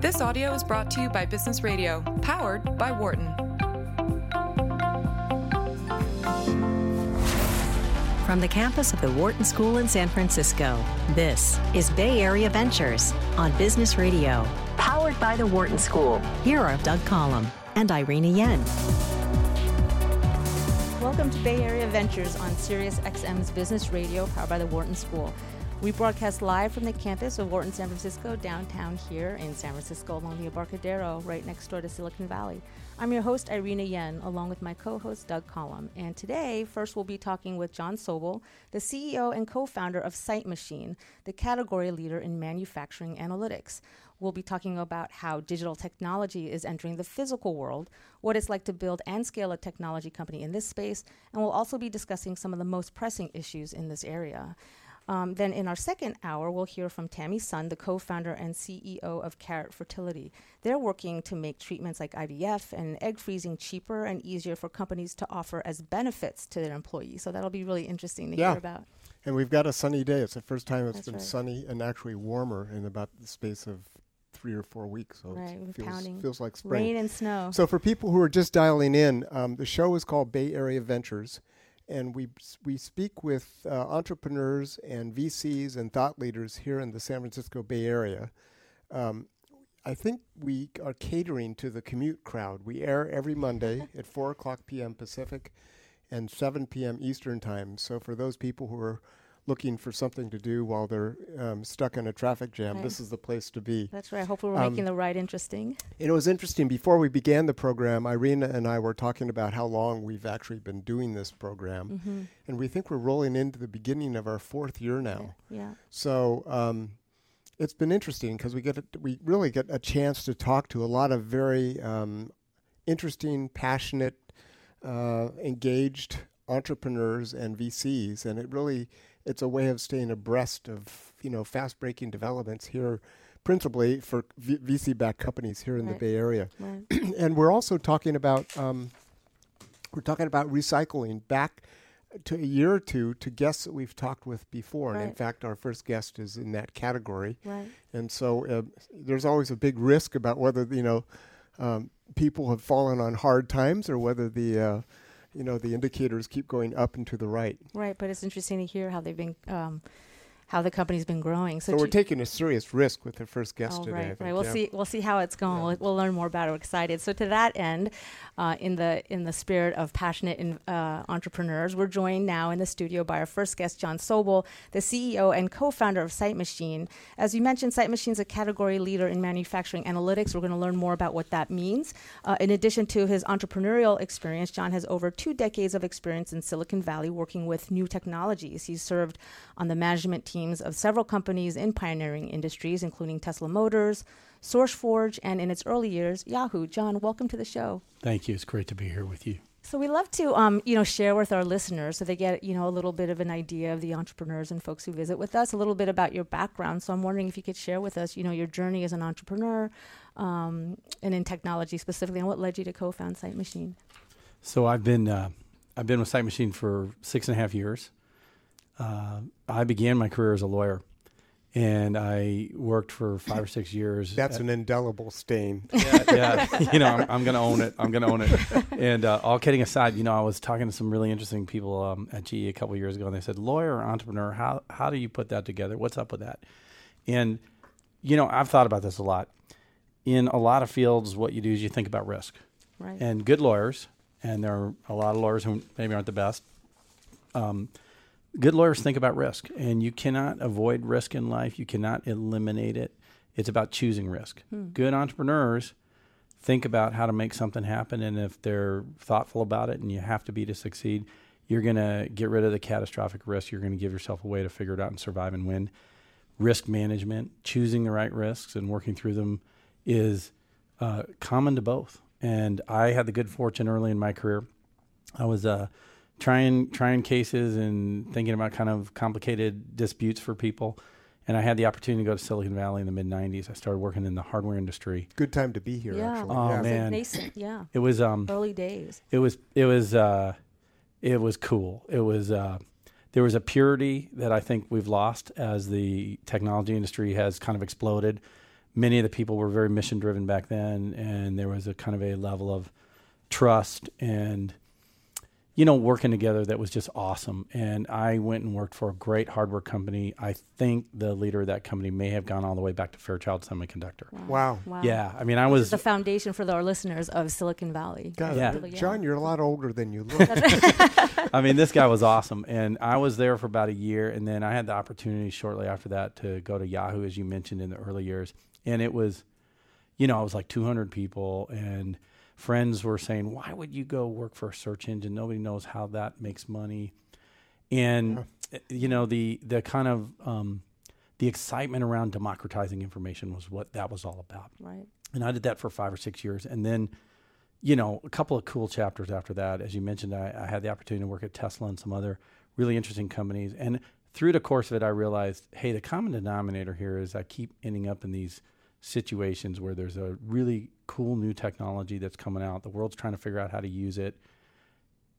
This audio is brought to you by Business Radio, powered by Wharton. From the campus of the Wharton School in San Francisco, this is Bay Area Ventures on Business Radio, powered by the Wharton School. Here are Doug Collom and Irina Yuen. Welcome to Bay Area Ventures on Sirius XM's Business Radio, powered by the Wharton School. We broadcast live from the campus of Wharton San Francisco, downtown here in San Francisco along the Embarcadero, right next door to Silicon Valley. I'm your host, Irina Yuen, along with my co host, Doug Collom. And today, first, we'll be talking with Jon Sobel, the CEO and co founder of Sight Machine, the category leader in manufacturing analytics. We'll be talking about how digital technology is entering the physical world, what it's like to build and scale a technology company in this space, and we'll also be discussing some of the most pressing issues in this area. Um, then in our second hour, we'll hear from Tammy Sun, the co-founder and CEO of Carrot Fertility. They're working to make treatments like IVF and egg freezing cheaper and easier for companies to offer as benefits to their employees. So that'll be really interesting to yeah. hear about. And we've got a sunny day. It's the first time it's That's been right. sunny and actually warmer in about the space of three or four weeks. So Right, it feels, pounding feels like spring. Rain and snow. So for people who are just dialing in, um, the show is called Bay Area Ventures, and we we speak with uh, entrepreneurs and VCs and thought leaders here in the San Francisco Bay Area. Um, I think we are catering to the commute crowd. We air every Monday at four o'clock p.m. Pacific and seven p.m. Eastern time. So for those people who are looking for something to do while they're um, stuck in a traffic jam, Right. this is the place to be. That's right. Hopefully, we're Um, making the ride interesting. And it was interesting. Before we began the program, Irina and I were talking about how long we've actually been doing this program. Mm-hmm. And we think we're rolling into the beginning of our fourth year now. Yeah. So um, it's been interesting because we get a, we really get a chance to talk to a lot of very um, interesting, passionate, uh, engaged entrepreneurs and VCs, and it really it's a way of staying abreast of you know fast breaking developments here, principally for v- VC backed companies here in Right. the Bay Area Right. and we're also talking about um, we're talking about recycling back to a year or two to guests that we've talked with before, and in fact, our first guest is in that category. Right. And so uh, there's always a big risk about whether you know um, people have fallen on hard times or whether the uh, you know the indicators keep going up and to the right. Right. But it's interesting to hear how they've been, um, how the company's been growing. So, we're taking a serious risk with the first guest Oh, today. Right, think, right. We'll yeah. see. We'll see how it's going. Yeah. We'll, we'll learn more about it. We're excited. So to that end, uh, in the in the spirit of passionate in, uh, entrepreneurs, we're joined now in the studio by our first guest, Jon Sobel, the CEO and co-founder of Sight Machine. As you mentioned, Sight Machine is a category leader in manufacturing analytics. We're going to learn more about what that means. Uh, in addition to his entrepreneurial experience, Jon has over two decades of experience in Silicon Valley working with new technologies. He's served on the management teams of several companies in pioneering industries, including Tesla Motors, SourceForge, and in its early years, Yahoo. Jon, welcome to the show. Thank you. It's great to be here with you. So we love to, um, you know, share with our listeners so they get, you know, a little bit of an idea of the entrepreneurs and folks who visit with us, a little bit about your background. So I'm wondering if you could share with us, you know, your journey as an entrepreneur, um, and in technology specifically, and what led you to co-found Sight Machine. So I've been uh, I've been with Sight Machine for six and a half years. Uh, I began my career as a lawyer, and I worked for five or six years. That's at- an indelible stain. yeah, yeah. you know, I'm, I'm going to own it. I'm going to own it. And uh, all kidding aside, you know, I was talking to some really interesting people um, at GE a couple years ago, and they said, "Lawyer or entrepreneur? How how do you put that together? What's up with that?" And you know, I've thought about this a lot. In a lot of fields, what you do is you think about risk. Right. and good lawyers, and there are a lot of lawyers who maybe aren't the best. Um, good lawyers think about risk, and you cannot avoid risk in life. You cannot eliminate it. It's about choosing risk. Good entrepreneurs think about how to make something happen, and if they're thoughtful about it, and you have to be to succeed, you're going to get rid of the catastrophic risk. You're going to give yourself a way to figure it out and survive and win. Risk management, choosing the right risks and working through them, is uh, common to both. And I had the good fortune early in my career. I was uh, trying trying cases and thinking about kind of complicated disputes for people. And I had the opportunity to go to Silicon Valley in the mid '90s. I started working in the hardware industry. Good time to be here. yeah. actually. Oh, yeah. It's like man. nascent. Yeah. It was um, Early days. it was it was uh, it was cool. It was uh, there was a purity that I think we've lost as the technology industry has kind of exploded. many of the people were very mission driven back then, and there was a kind of a level of trust and you know, working together that was just awesome. And I went and worked for a great hardware company. I think the leader of that company may have gone all the way back to Fairchild Semiconductor. Wow. Wow. Yeah, I mean, I was the foundation for the, our listeners of Silicon Valley. God, Yeah. Really, Jon, you're a lot older than you look. I mean, this guy was awesome. And I was there for about a year. And then I had the opportunity shortly after that to go to Yahoo, as you mentioned in the early years. And it was, you know, I was like 200 people. And friends were saying, why would you go work for a search engine? Nobody knows how that makes money. And, uh, you know, the, the kind of, um, the excitement around democratizing information was what that was all about. Right. And I did that for five or six years. And then, you know, a couple of cool chapters after that. As you mentioned, I, I had the opportunity to work at Tesla and some other really interesting companies. And through the course of it, I realized, hey, the common denominator here is I keep ending up in these situations where there's a really cool new technology that's coming out. The world's trying to figure out how to use it.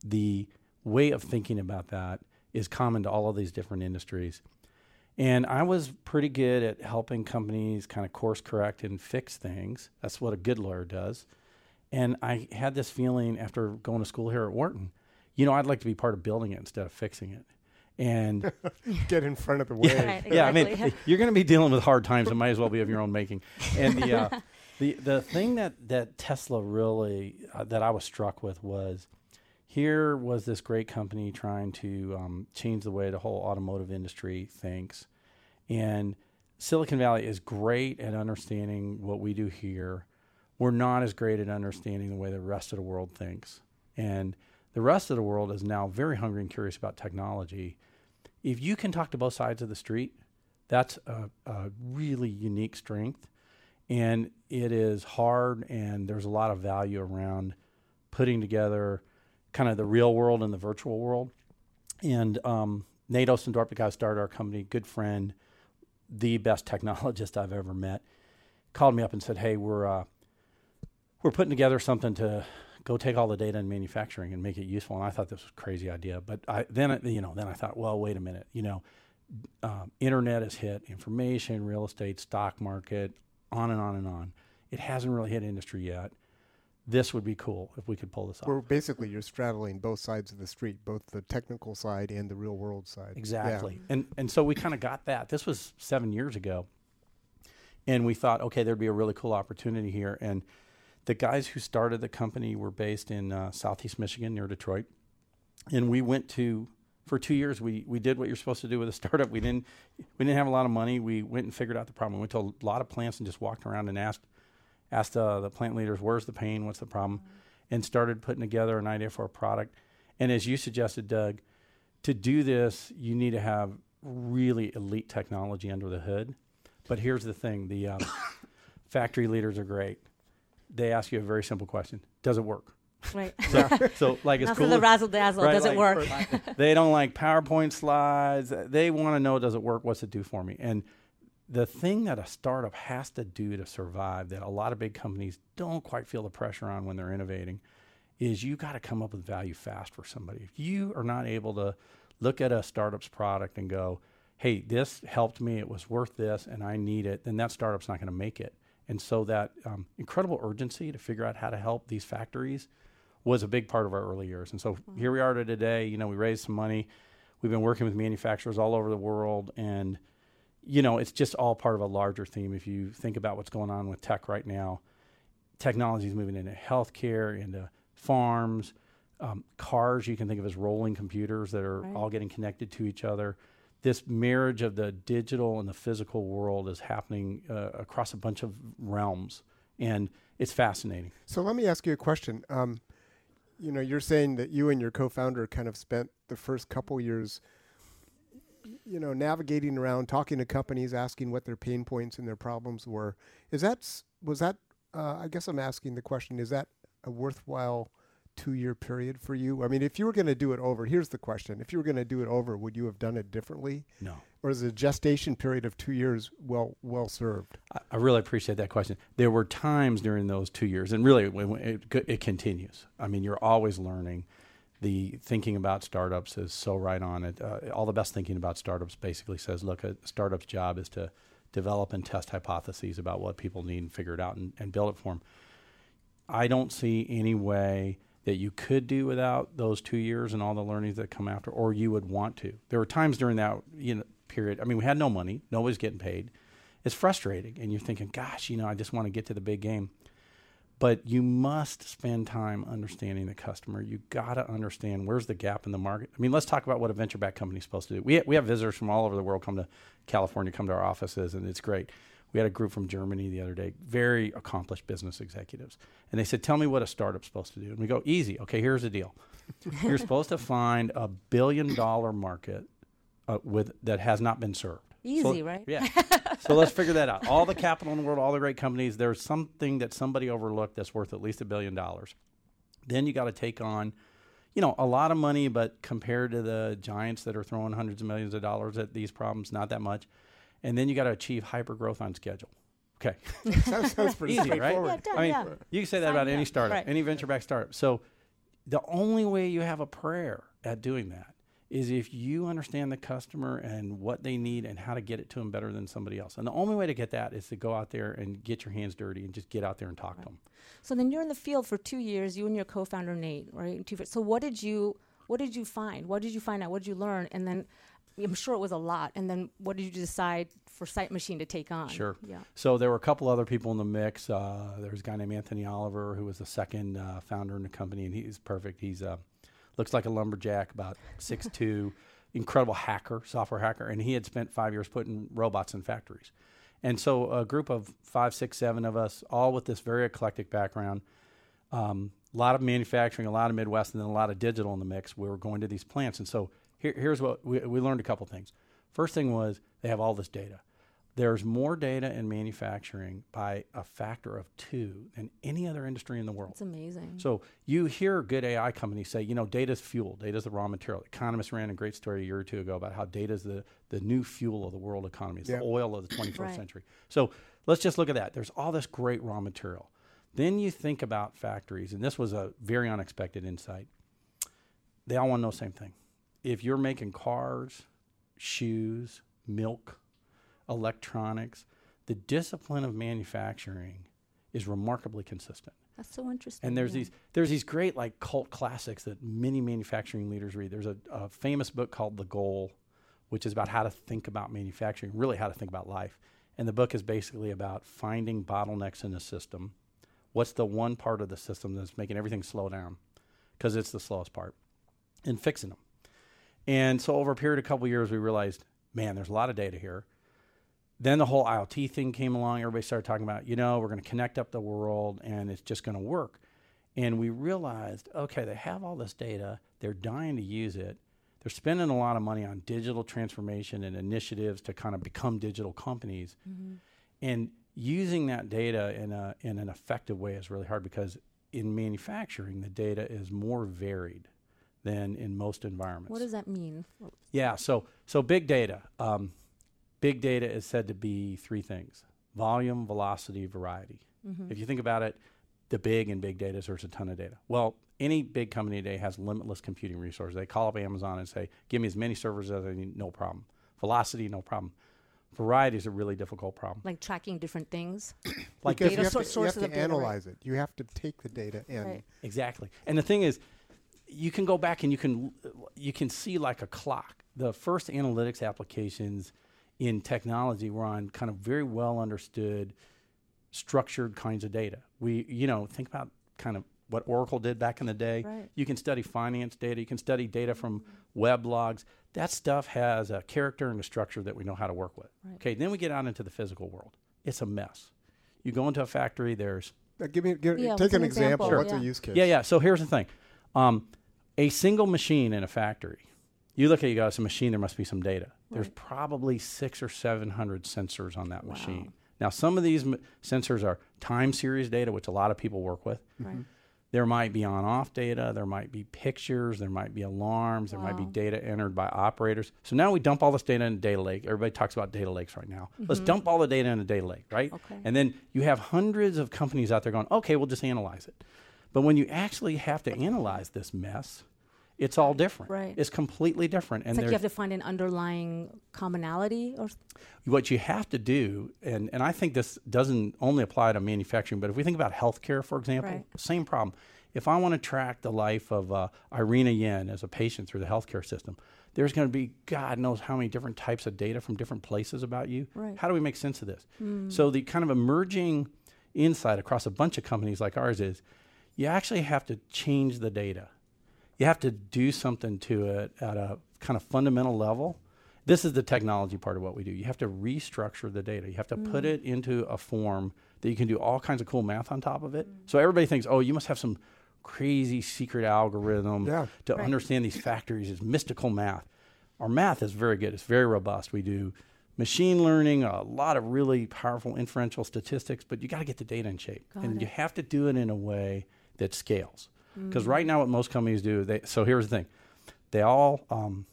The way of thinking about that is common to all of these different industries. And I was pretty good at helping companies kind of course correct and fix things. That's what a good lawyer does. And I had this feeling after going to school here at Wharton, you know, I'd like to be part of building it instead of fixing it. And Get in front of the wave. Right, yeah, I mean, you're going to be dealing with hard times. It might as well be of your own making. And the uh, the the thing that that Tesla really uh, that I was struck with was here was this great company trying to um, change the way the whole automotive industry thinks, and Silicon Valley is great at understanding what we do here. We're not as great at understanding the way the rest of the world thinks, and the rest of the world is now very hungry and curious about technology if you can talk to both sides of the street, that's a, a really unique strength. And it is hard, and there's a lot of value around putting together kind of the real world and the virtual world. And um, Nate Oostendorp, started our company, good friend, the best technologist I've ever met, called me up and said, "Hey, we're uh, we're putting together something to go take all the data in manufacturing and make it useful." And I thought this was a crazy idea, but I then you know then I thought, well, wait a minute, you know, um, internet has hit information, real estate, stock market, on and on and on. It hasn't really hit industry yet. This would be cool if we could pull this off. Where basically you're straddling both sides of the street, both the technical side and the real world side. Yeah. Exactly. And and so we kind of got that. This was seven years ago. And we thought, okay, there'd be a really cool opportunity here. And the guys who started the company were based in uh, Southeast Michigan near Detroit. And we went to for two years. We we did what you're supposed to do with a startup. We didn't we didn't have a lot of money. We went and figured out the problem. We went to a lot of plants and just walked around and asked asked uh, the plant leaders, "Where's the pain? What's the problem?" And started putting together an idea for a product. And as you suggested, Doug, to do this, you need to have really elite technology under the hood. But here's the thing: the um, factory leaders are great. They ask you a very simple question: Does it work? Right. So, so like it's cool. the razzle dazzle. Right, Does it work? they don't like PowerPoint slides. They want to know does it work? What's it do for me? And the thing that a startup has to do to survive that a lot of big companies don't quite feel the pressure on when they're innovating is you got to come up with value fast for somebody. If you are not able to look at a startup's product and go, hey, this helped me, it was worth this, and I need it, then that startup's not going to make it. And so that um, incredible urgency to figure out how to help these factories was a big part of our early years. And so here we are to today. You know, we raised some money. We've been working with manufacturers all over the world, and you know, it's just all part of a larger theme. If you think about what's going on with tech right now, technology is moving into healthcare, into farms, um, cars. You can think of as rolling computers that are Right. all getting connected to each other. This marriage of the digital and the physical world is happening uh, across a bunch of realms, and it's fascinating. So let me ask you a question. Um, you know, you're saying that you and your co-founder kind of spent the first couple years, you know, navigating around, talking to companies, asking what their pain points and their problems were. Is that was that? Uh, I guess I'm asking the question: Is that a worthwhile two-year period for you? I mean, if you were going to do it over, here's the question: If you were going to do it over, would you have done it differently, No. or is a gestation period of two years well well served? I- I really appreciate that question. There were times during those two years, and really when- when it, it continues. I mean, you're always learning. The thinking about startups is so right on it. Uh, all the best thinking about startups basically says, look, a startup's job is to develop and test hypotheses about what people need and figure it out and, and build it for them. I don't see any way that you could do without those two years and all the learnings that come after, or you would want to. There were times during that you know period. I mean, we had no money, nobody's getting paid. It's frustrating, and you're thinking, "Gosh, you know, I just want to get to the big game." But you must spend time understanding the customer. You got to understand where's the gap in the market. I mean, let's talk about what a venture back company is supposed to do. We, we have visitors from all over the world come to California, come to our offices, and it's great. We had a group from Germany the other day, very accomplished business executives. And they said, Tell me what a startup's supposed to do. And we go, Easy. Okay, here's the deal. You're supposed to find a billion dollar market uh, with that has not been served. Easy, So- right? Yeah. so let's figure that out. All the capital in the world, all the great companies, there's something that somebody overlooked that's worth at least a billion dollars. Then you got to take on, you know, a lot of money, but compared to the giants that are throwing hundreds of millions of dollars at these problems, not that much. And then you got to achieve hyper growth on schedule. Okay. sounds, sounds pretty Easy, right? straightforward. Yeah, done, I mean, yeah. you can say that Sign about me any startup, Right. any venture backed startup. So the only way you have a prayer at doing that is if you understand the customer and what they need and how to get it to them better than somebody else. And the only way to get that is to go out there and get your hands dirty and just get out there and talk to them. So then you're in the field for two years. You and your co-founder Nate, right? So what did you what did you find? What did you find out? What did you learn? And then I'm sure it was a lot. And then what did you decide for Sight Machine to take on? Sure. Yeah. So there were a couple other people in the mix. Uh, there was a guy named Anthony Oliver who was the second uh, founder in the company, and he's perfect. He's uh, looks like a lumberjack, about six two, incredible hacker, software hacker, and he had spent five years putting robots in factories. And so a group of five, six, seven of us, all with this very eclectic background, um, a lot of manufacturing, a lot of Midwest, and then a lot of digital in the mix. We were going to these plants, and so here, here's what we, we learned: a couple things. First thing was they have all this data. There's more data in manufacturing by a factor of two than any other industry in the world. It's amazing. So you hear good AI companies say, you know, data's fuel, data's the raw material. Economists ran a great story a year or two ago about how data's the, the new fuel of the world economy. It's Yeah. the oil of the 21st Right. century. So let's just look at that. There's all this great raw material. Then you think about factories, and this was a very unexpected insight. They all want to know the same thing. If you're making cars, shoes, milk, electronics, the discipline of manufacturing is remarkably consistent. That's so interesting. And there's yeah. these there's these great like cult classics that many manufacturing leaders read. There's a, a famous book called The Goal, which is about how to think about manufacturing, really how to think about life. And the book is basically about finding bottlenecks in the system. What's the one part of the system that's making everything slow down? Because it's the slowest part, and fixing them. And so over a period of a couple of years, we realized, man, there's a lot of data here. Then the whole IoT thing came along. Everybody started talking about, you know, we're going to connect up the world and it's just going to work. And we realized, okay, they have all this data. They're dying to use it. They're spending a lot of money on digital transformation and initiatives to kind of become digital companies. Mm-hmm. And using that data in, a, in an effective way is really hard because in manufacturing, the data is more varied than in most environments. What does that mean? Yeah, so so big data. Um, big data is said to be three things: volume, velocity, variety. If you think about it, the big and big data is there's a ton of data. Well, any big company today has limitless computing resources. They call up Amazon and say, "Give me as many servers as I need, no problem." Velocity, no problem. Variety is a really difficult problem. Like tracking different things. Like because data you have, source- to, you have sources of to data, right? analyze it. You have to take the data in. Right. Exactly. And the thing is, you can go back and you can you can see like a clock. The first analytics applications in technology were on kind of very well understood, structured kinds of data. We, you know, think about kind of what Oracle did back in the day. Right. You can study finance data. You can study data from web logs. That stuff has a character and a structure that we know how to work with. Right. Okay. Then we get out into the physical world. It's a mess. You go into a factory. There's Uh, give me, give, Yeah, take an an example. example? Sure. What's a Yeah. use case? yeah, yeah. So here's the thing: um, a single machine in a factory. You look at it, you go, it's a machine. There must be some data. There's probably six or seven hundred sensors on that Wow. machine. Now, some of these m- sensors are time series data, which a lot of people work with. Right. There might be on-off data. There might be pictures. There might be alarms. There might be data entered by operators. So now we dump all this data in a data lake. Everybody talks about data lakes right now. Let's mm-hmm. dump all the data in a data lake, right? Okay. And then you have hundreds of companies out there going, okay, we'll just analyze it. But when you actually have to analyze this mess, it's all different. Right. It's completely different. It's like you have to find an underlying commonality or what you have to do, and, and I think this doesn't only apply to manufacturing, but if we think about healthcare, for example, Right. same problem. If I want to track the life of uh, Irina Yuen as a patient through the healthcare system, there's going to be God knows how many different types of data from different places about you. Right. How do we make sense of this? So the kind of emerging insight across a bunch of companies like ours is you actually have to change the data you have to do something to it at a kind of fundamental level. This is the technology part of what we do. You have to restructure the data. You have to put mm. it into a form that you can do all kinds of cool math on top of it. So everybody thinks, oh, you must have some crazy secret algorithm Yeah. to Right. understand these factories. It's mystical math. Our math is very good. It's very robust. We do machine learning, a lot of really powerful inferential statistics, but you got to get the data in shape, Got and it. you have to do it in a way that scales. Mm. Because right now, what most companies do, they so here's the thing, they all, um,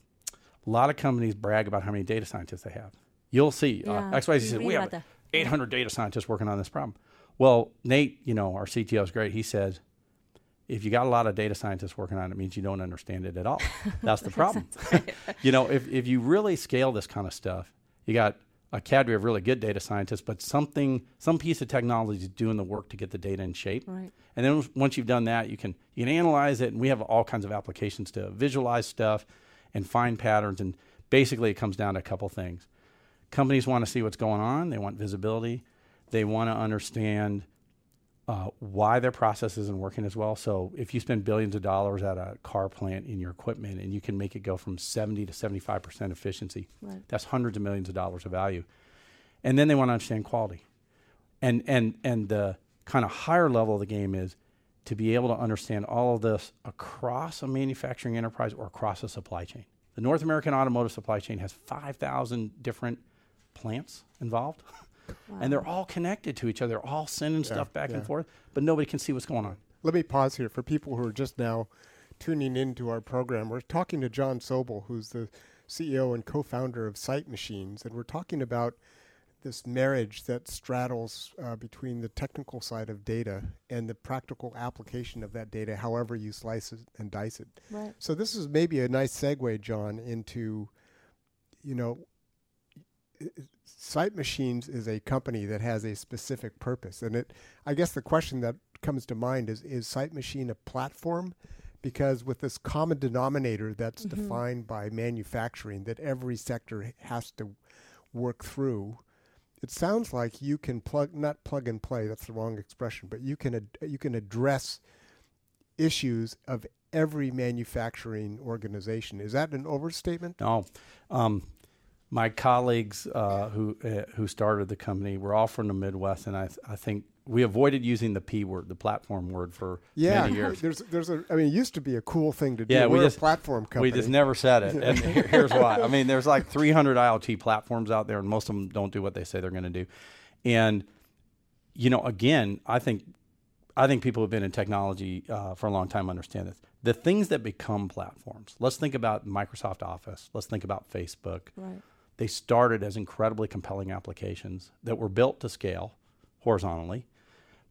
a lot of companies brag about how many data scientists they have. You'll see, Yeah, uh, XYZ says we have about 800 data scientists working on this problem. Well, Nate, you know, our CTO is great. He says, if you got a lot of data scientists working on it, it means you don't understand it at all. That's the problem. you know, if, if you really scale this kind of stuff, you got a cadre of really good data scientists, but something, some piece of technology is doing the work to get the data in shape. Right. And then once you've done that, you can you can analyze it, and we have all kinds of applications to visualize stuff and find patterns. And basically, it comes down to a couple things. Companies want to see what's going on. They want visibility. They want to understand uh, why their process isn't working as well. So if you spend billions of dollars at a car plant in your equipment and you can make it go from 70 to 75 percent efficiency, Right. that's hundreds of millions of dollars of value. And then they want to understand quality. And and and the kind of higher level of the game is to be able to understand all of this across a manufacturing enterprise or across a supply chain. The North American automotive supply chain has 5,000 different plants involved. And they're all connected to each other, They're all sending stuff back yeah. and forth, but nobody can see what's going on. Let me pause here for people who are just now tuning into our program. We're talking to Jon Sobel, who's the CEO and co-founder of Sight Machines, and we're talking about this marriage that straddles uh, between the technical side of data and the practical application of that data, however you slice it and dice it. Right. So this is maybe a nice segue, Jon, into, you know, i- i- Sight Machines is a company that has a specific purpose, and it. I guess the question that comes to mind is: Is Sight Machine a platform? Because with this common denominator that's defined by manufacturing, that every sector has to work through, it sounds like you can plug not plug and play. That's the wrong expression, but you can ad- you can address issues of every manufacturing organization. Is that an overstatement? No, um, my colleagues uh, who uh, who started the company were all from the Midwest, and I th- I think we avoided using the P word, the platform word, for Yeah, many years. there's there's a. I mean, it used to be a cool thing to do. Yeah, we We're just- a platform company. We just never said it, and here- here's why. I mean, there's like 300 IoT platforms out there, and most of them don't do what they say they're going to do. And you know, again, I think I think people who've been in technology uh, for a long time understand this. The things that become platforms. Let's think about Microsoft Office. Let's think about Facebook. Right. They started as incredibly compelling applications that were built to scale horizontally,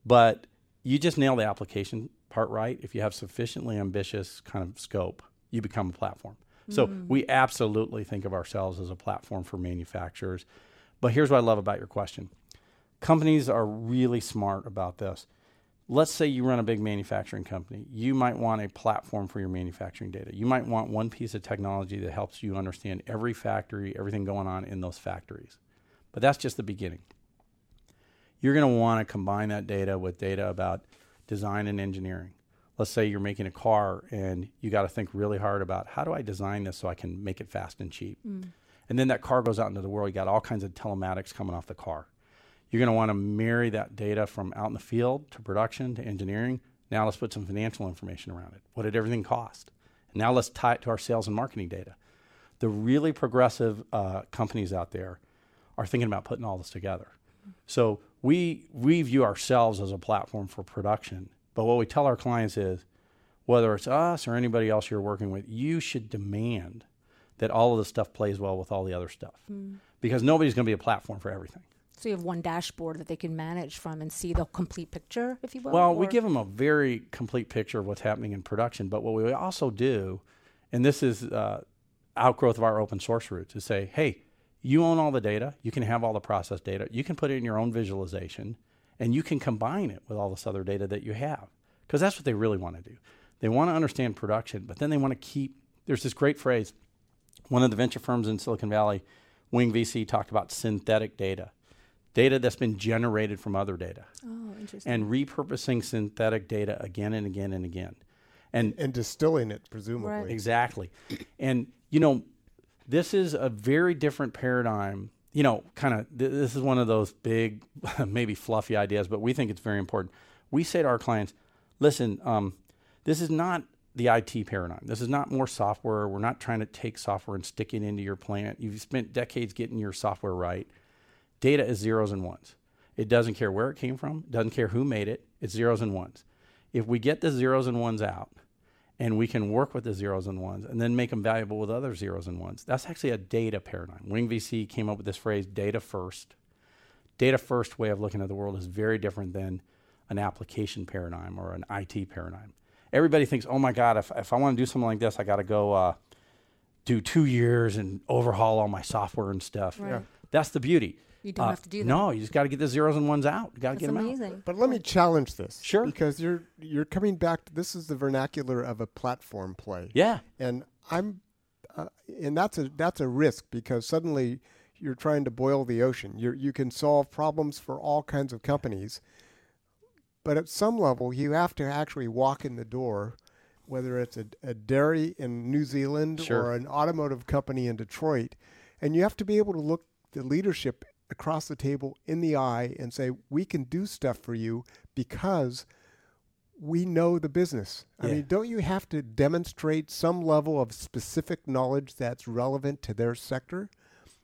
but you just nail the application part right. If you have sufficiently ambitious kind of scope, you become a platform. So mm. we absolutely think of ourselves as a platform for manufacturers. But here's what I love about your question companies are really smart about this. Let's say you run a big manufacturing company. You might want a platform for your manufacturing data. You might want one piece of technology that helps you understand every factory, everything going on in those factories. But that's just the beginning. You're going to want to combine that data with data about design and engineering. Let's say you're making a car and you got to think really hard about how do I design this so I can make it fast and cheap. Mm. And then that car goes out into the world. You got all kinds of telematics coming off the car. You're going to want to marry that data from out in the field to production to engineering. Now let's put some financial information around it. What did everything cost? And now let's tie it to our sales and marketing data. The really progressive uh, companies out there are thinking about putting all this together. So we we view ourselves as a platform for production. But what we tell our clients is, whether it's us or anybody else you're working with, you should demand that all of this stuff plays well with all the other stuff, because nobody's going to be a platform for everything. So you have one dashboard that they can manage from and see the complete picture, if you will. Well, we give them a very complete picture of what's happening in production, but what we also do and this is uh, outgrowth of our open source route is say, hey, you own all the data, you can have all the process data, you can put it in your own visualization, and you can combine it with all this other data that you have. Because that's what they really want to do. They want to understand production, but then they want to keep. There's this great phrase. One of the venture firms in Silicon Valley, Wing VC, talked about synthetic data, data that's been generated from other data, Oh, interesting. and repurposing synthetic data again and again and again. And and distilling it, presumably. Right. Exactly. And, you know, this is a very different paradigm. You know, kind of, th- this is one of those big, maybe fluffy ideas, but we think it's very important. We say to our clients, listen, um, this is not the IT paradigm. This is not more software. We're not trying to take software and stick it into your plant. You've spent decades getting your software right. Data is zeros and ones. It doesn't care where it came from, it doesn't care who made it. It's zeros and ones. If we get the zeros and ones out, and we can work with the zeros and ones and then make them valuable with other zeros and ones. That's actually a data paradigm. Wing VC came up with this phrase data first. Data first way of looking at the world is very different than an application paradigm or an IT paradigm. Everybody thinks, oh my God, if, if I want to do something like this, I got to go uh, do two years and overhaul all my software and stuff. Right. Yeah. That's the beauty. You don't Uh, have to do that. No, you just got to get the zeros and ones out. You got to That's get them out. But let me challenge this. Sure. Because you're you're coming back. To, this is the vernacular of a platform play. Yeah. And I'm, uh, and that's a that's a risk because suddenly you're trying to boil the ocean. You you can solve problems for all kinds of companies, but at some level you have to actually walk in the door, whether it's a, a dairy in New Zealand Sure. or an automotive company in Detroit, and you have to be able to look the leadership across the table in the eye and say, "We can do stuff for you because." we know the business. I mean, don't you have to demonstrate some level of specific knowledge that's relevant to their sector?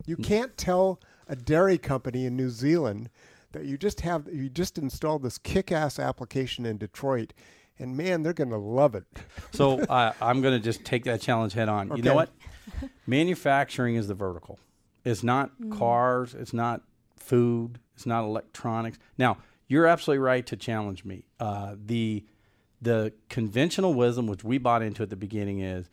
You Mm. can't tell a dairy company in New Zealand that you just have you just installed this kick-ass application in Detroit, and man, they're going to love it. So uh, I'm going to just take that challenge head on. You know what? Manufacturing is the vertical. It's not cars. It's not food. It's not electronics. Now you're absolutely right to challenge me. Uh, the the conventional wisdom which we bought into at the beginning is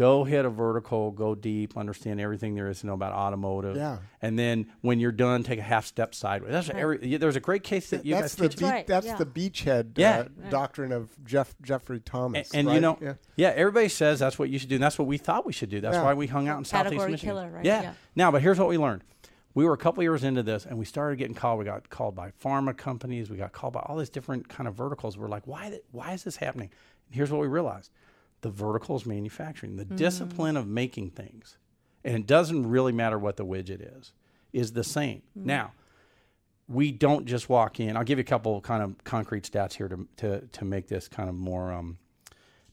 go hit a vertical, go deep, understand everything there is to know about automotive. Yeah. And then when you're done, take a half step sideways. That's what every, yeah, there's a great case that you that's guys the teach. be- Right, that's yeah. the beachhead Yeah. uh, doctrine of Jeff Jeffrey Thomas. And, and you know, Yeah. yeah. everybody says that's what you should do. And that's what we thought we should do. That's Yeah. why we hung out in Southeast Category Michigan. killer, right? Yeah. Yeah. Now, but here's what we learned. We were a couple years into this, and we started getting called. We got called by pharma companies. We got called by all these different kind of verticals. We're like, why? th- Why is this happening? And here's what we realized: the vertical is manufacturing, the discipline of making things, and it doesn't really matter what the widget is, is the same. Now, we don't just walk in. I'll give you a couple kind of concrete stats here to to to make this kind of more um,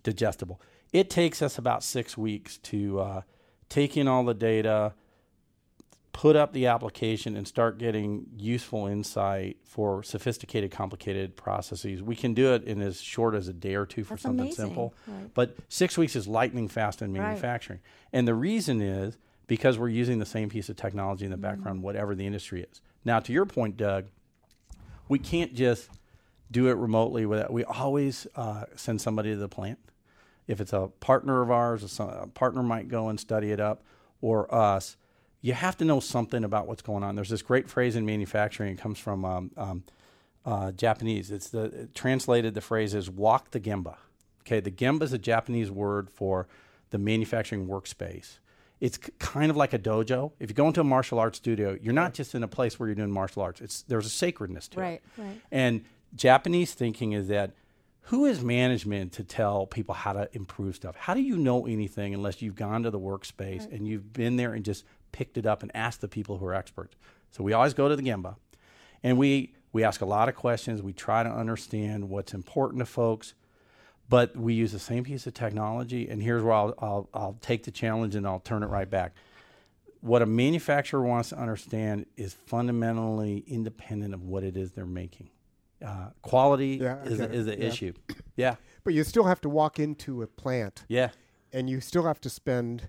digestible. It takes us about six weeks to uh, take in all the data, put up the application, and start getting useful insight for sophisticated, complicated processes. We can do it in as short as a day or two for That's something amazing. simple, Right. but six weeks is lightning fast in Right. manufacturing. And the reason is because we're using the same piece of technology in the Mm-hmm. background, whatever the industry is. Now, to your point, Doug, we can't just do it remotely. Without, we always uh, send somebody to the plant. If it's a partner of ours, a partner might go and study it up, or us. You have to know something about what's going on. There's this great phrase in manufacturing. It comes from um, um, uh, Japanese. It's the translated. The phrase is "walk the gemba." Okay, the gemba is a Japanese word for the manufacturing workspace. It's k- kind of like a dojo. If you go into a martial arts studio, you're not just in a place where you're doing martial arts. It's there's a sacredness to it. Right, right. And Japanese thinking is that who is management to tell people how to improve stuff? How do you know anything unless you've gone to the workspace and you've been there and just picked it up and asked the people who are experts? So we always go to the Gemba and we we ask a lot of questions. We try to understand what's important to folks, but we use the same piece of technology. And here's where I'll, I'll, I'll take the challenge and I'll turn it right back. What a manufacturer wants to understand is fundamentally independent of what it is they're making. Uh, quality Yeah, is, is the Yeah. issue. Yeah, But you still have to walk into a plant yeah, and you still have to spend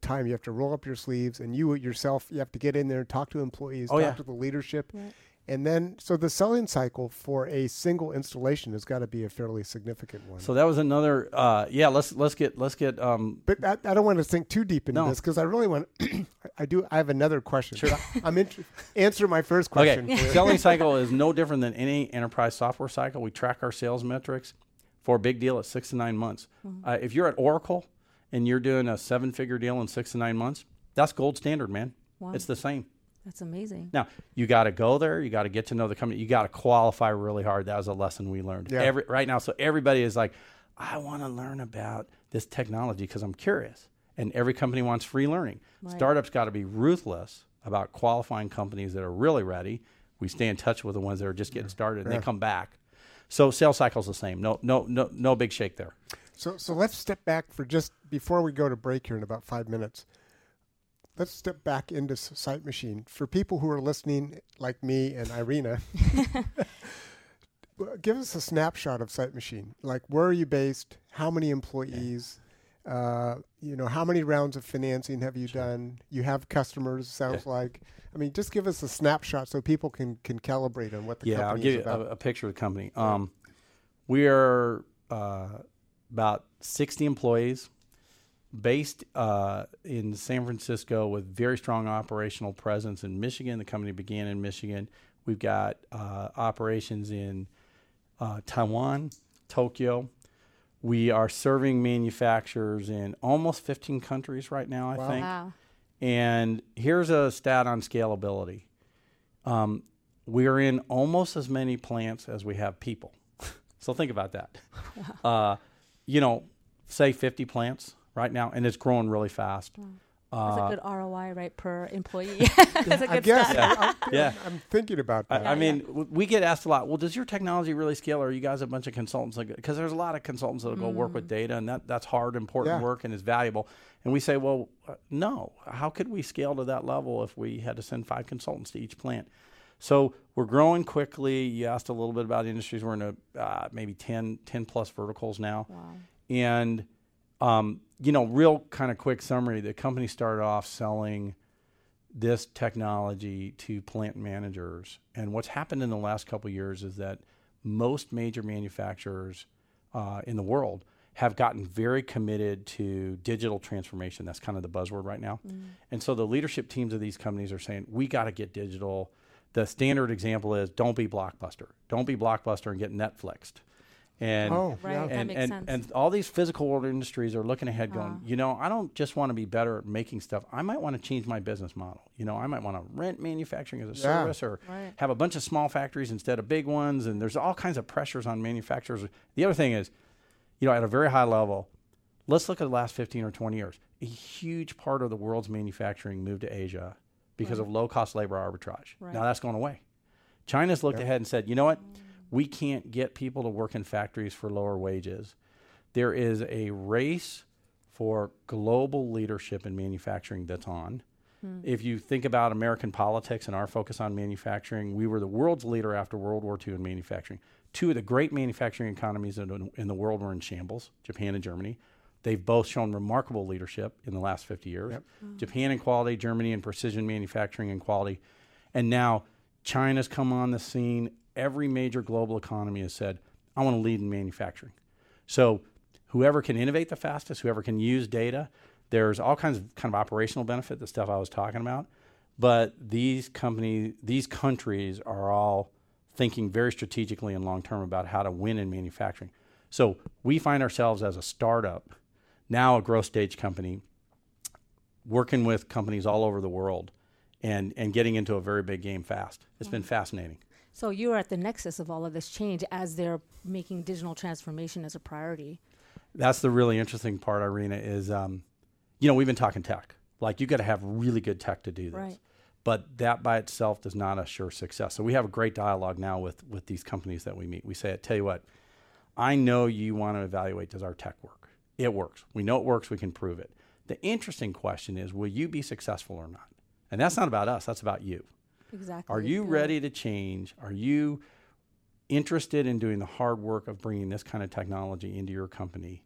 the time. You have to roll up your sleeves, and you yourself, you have to get in there and talk to employees, Oh, talk yeah. to the leadership, Right. And then, so the selling cycle for a single installation has got to be a fairly significant one. So that was another. Uh, yeah, let's let's get let's get. Um, but I, I don't want to think too deep into No. this because I really want. I do. I have another question. Sure. I'm inter- answer my first question. Okay, selling cycle is no different than any enterprise software cycle. We track our sales metrics for a big deal at six to nine months. Uh, if you're at Oracle and you're doing a seven-figure deal in six to nine months, that's gold standard, man. Wow. It's the same. That's amazing. Now you got to go there. You got to get to know the company. You got to qualify really hard. That was a lesson we learned. Yeah. Every, right now, so everybody is like, I want to learn about this technology because I'm curious. And every company wants free learning. Right. Startups got to be ruthless about qualifying companies that are really ready. We stay in touch with the ones that are just getting started, and Yeah. they come back. So sales cycle's the same. No, no, no, no big shake there. So, so let's step back for just before we go to break here in about five minutes. Let's step back into S- Sight Machine. For people who are listening, like me and Irina, give us a snapshot of Sight Machine. Like, where are you based? How many employees? Uh, you know, how many rounds of financing have you done? You have customers, sounds like. I mean, just give us a snapshot so people can, can calibrate on what the yeah, I'll company give is you a, a picture of the company. Um, we are uh, about 60 employees based uh, in San Francisco with very strong operational presence in Michigan. The company began in Michigan. We've got uh, operations in uh, Taiwan, Tokyo. We are serving manufacturers in almost 15 countries right now, I Wow. think. Wow. And here's a stat on scalability. Um, we're in almost as many plants as we have people. so think about that. Uh, you know, say 50 plants right now, and it's growing really fast. That's Uh, a good ROI, right, per employee. That's a I good guess. stat. I, I, Yeah. I'm thinking about that. I, I mean, w we get asked a lot. Well, does your technology really scale, or are you guys a bunch of consultants? Because there's a lot of consultants that'll go work with data, and that that's hard, important Yeah. work, and is valuable. And we say, well, uh, no. How could we scale to that level if we had to send five consultants to each plant? So we're growing quickly. You asked a little bit about industries. We're in a uh, maybe 10, 10 plus verticals now, Wow. and um, you know, real kind of quick summary. The company started off selling this technology to plant managers. And what's happened in the last couple of years is that most major manufacturers uh, in the world have gotten very committed to digital transformation. That's kind of the buzzword right now. And so the leadership teams of these companies are saying, we got to get digital. The standard example is don't be Blockbuster. Don't be Blockbuster and get Netflixed. And Oh, Right. yeah. That and makes and, sense. and all these physical world industries are looking ahead going Uh-huh. you know i don't just want to be better at making stuff i might want to change my business model you know i might want to rent manufacturing as a Yeah. service or Right. have a bunch of small factories instead of big ones and there's all kinds of pressures on manufacturers the other thing is you know at a very high level let's look at the last 15 or 20 years a huge part of the world's manufacturing moved to asia because of low cost labor arbitrage Right. now that's going away China's looked ahead and said, you know what? Mm. We can't get people to work in factories for lower wages. There is a race for global leadership in manufacturing that's on. Hmm. If you think about American politics and our focus on manufacturing, we were the world's leader after World War II in manufacturing. Two of the great manufacturing economies in, in the world were in shambles Japan and Germany. They've both shown remarkable leadership in the last 50 years. Japan in quality, Germany in precision manufacturing and quality. And now China's come on the scene. Every major global economy has said, I want to lead in manufacturing. So whoever can innovate the fastest, whoever can use data, there's all kinds of kind of operational benefit, the stuff I was talking about. But these companies, these countries are all thinking very strategically and long term about how to win in manufacturing. So we find ourselves as a startup, now a growth stage company, working with companies all over the world and, and getting into a very big game fast. It's been fascinating. So you're at the nexus of all of this change as they're making digital transformation as a priority. That's the really interesting part, Irina, is, um, you know, we've been talking tech. Like, you got to have really good tech to do this. Right. But that by itself does not assure success. So we have a great dialogue now with, with these companies that we meet. We say, I tell you what, I know you want to evaluate does our tech work? It works. We know it works. We can prove it. The interesting question is, will you be successful or not? And that's not about us. That's about you. Exactly. Are you ready to change? Are you interested in doing the hard work of bringing this kind of technology into your company?